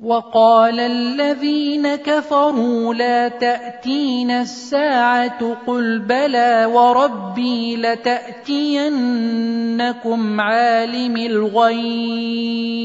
وقال الذين كفروا لا تأتين الساعة قل بلى وربي لتأتينكم عالم الغيب.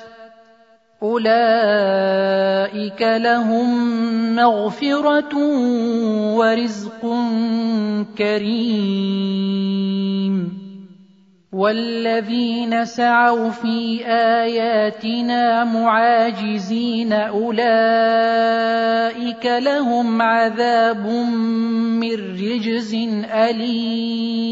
أولئك لهم مغفرة ورزق كريم والذين سعوا في آياتنا معاجزين أولئك لهم عذاب من رجز أليم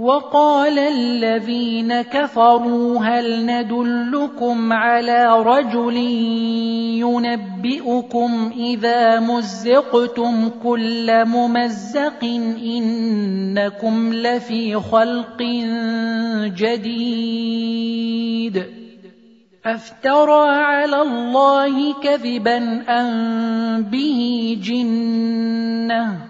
وقال الذين كفروا هل ندلكم على رجل ينبئكم إذا مزقتم كل ممزق إنكم لفي خلق جديد أفترى على الله كذبا أم به جنة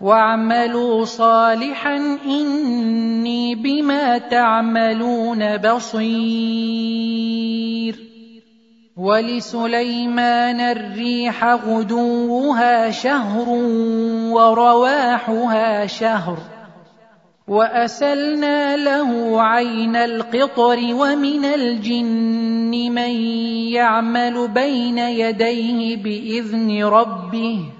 واعملوا صالحا إني بما تعملون بصير. ولسليمان الريح غدوها شهر ورواحها شهر. وأسلنا له عين القطر ومن الجن من يعمل بين يديه بإذن ربه.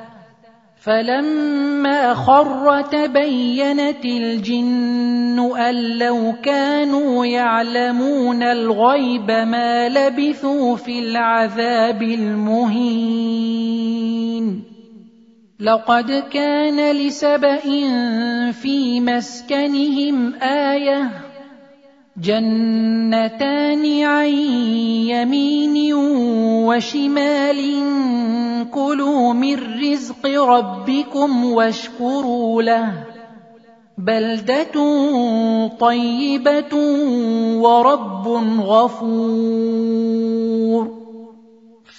فلما خر تبينت الجن أن لو كانوا يعلمون الغيب ما لبثوا في العذاب المهين. لقد كان لسبا في مسكنهم آية جنتان عن يمين وشمال كلوا من رزق ربكم واشكروا له. بلدة طيبة ورب غفور.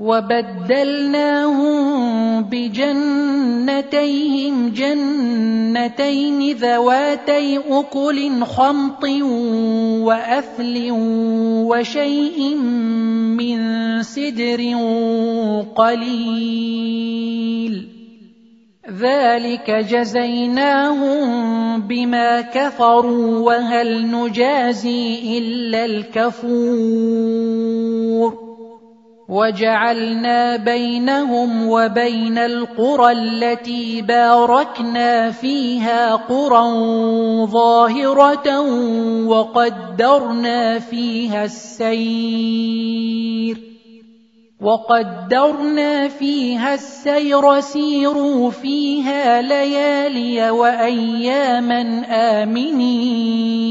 وبدلناهم بجنتيهم جنتين ذواتي أكل خمط واثل وشيء من سدر قليل. ذلك جزيناهم بما كفروا وهل نجازي إلا الكفور. وجعلنا بينهم وبين القرى التي باركنا فيها قرى ظاهرة وقدرنا فيها السير وقدرنا فيها السير سيروا فيها ليالي وأياما آمنين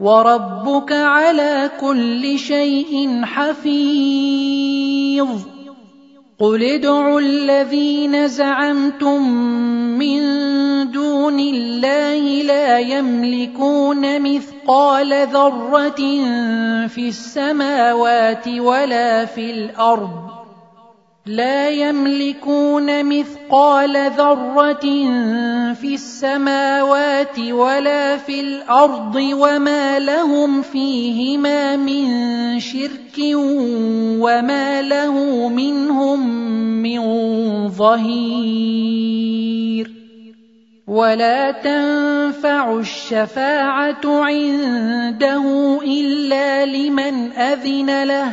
وربك على كل شيء حفيظ. قل ادعوا الذين زعمتم من دون الله لا يملكون مثقال ذرة في السماوات ولا في الأرض. لا يملكون مثقال ذرة في السماوات ولا في الأرض وما لهم فيهما من شرك وما له منهم من ظهير ولا تنفع الشفاعة عنده إلا لمن أذن له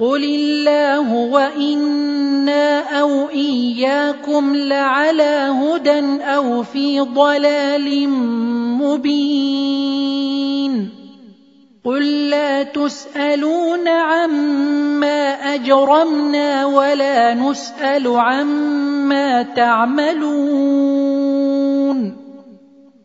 قل الله وأنا أو اياكم لعلى هدى أو في ضلال مبين قل لا تسالون عما اجرمنا ولا نسال عما تعملون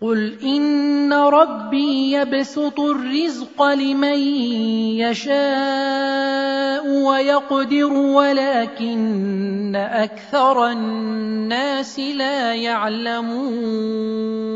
قل ان ربي يبسط الرزق لمن يشاء ويقدر ولكن أكثر الناس لا يعلمون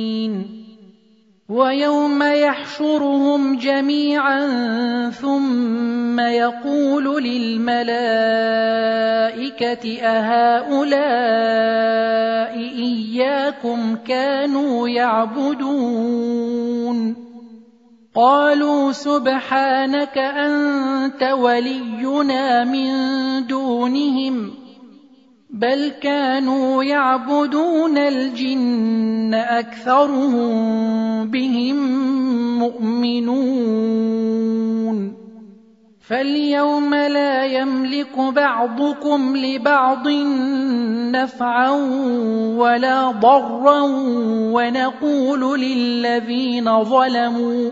ويوم يحشرهم جميعا ثم يقول للملائكة أهؤلاء إياكم كانوا يعبدون؟ قالوا سبحانك أنت ولينا من دونهم. بل كانوا يعبدون الجن أكثرهم بهم مؤمنون. فاليوم لا يملك بعضكم لبعض نفعا ولا ضرا ونقول للذين ظلموا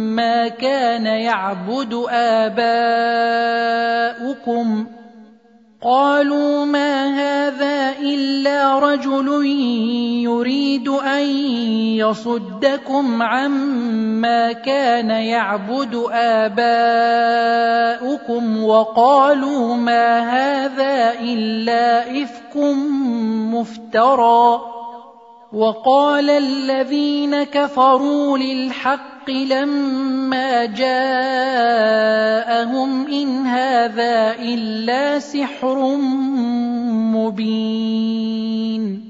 كان يعبد اباؤكم قالوا ما هذا الا رجل يريد ان يصدكم عما كان يعبد اباؤكم وقالوا ما هذا الا افك مفترى وقال الذين كفروا للحق لما جاءهم إن هذا إلا سحر مبين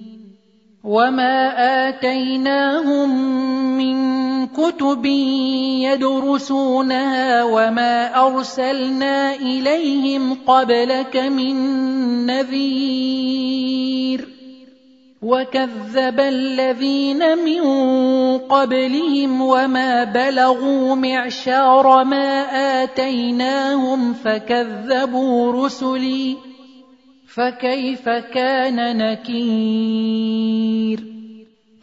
وما آتيناهم من كتب يدرسونها وما أرسلنا إليهم قبلك من نذير وكذب الذين من قبلهم وما بلغوا معشار ما اتيناهم فكذبوا رسلي فكيف كان نكير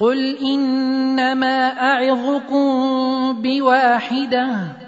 قل انما اعظكم بواحده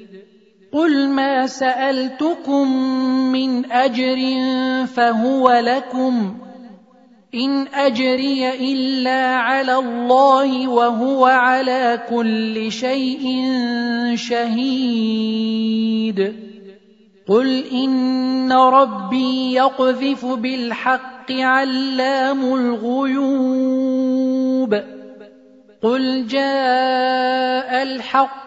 قل ما سالتكم من اجر فهو لكم ان اجري الا على الله وهو على كل شيء شهيد. قل ان ربي يقذف بالحق علام الغيوب. قل جاء الحق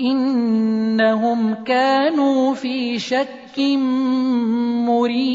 إنهم كانوا في شك مريب.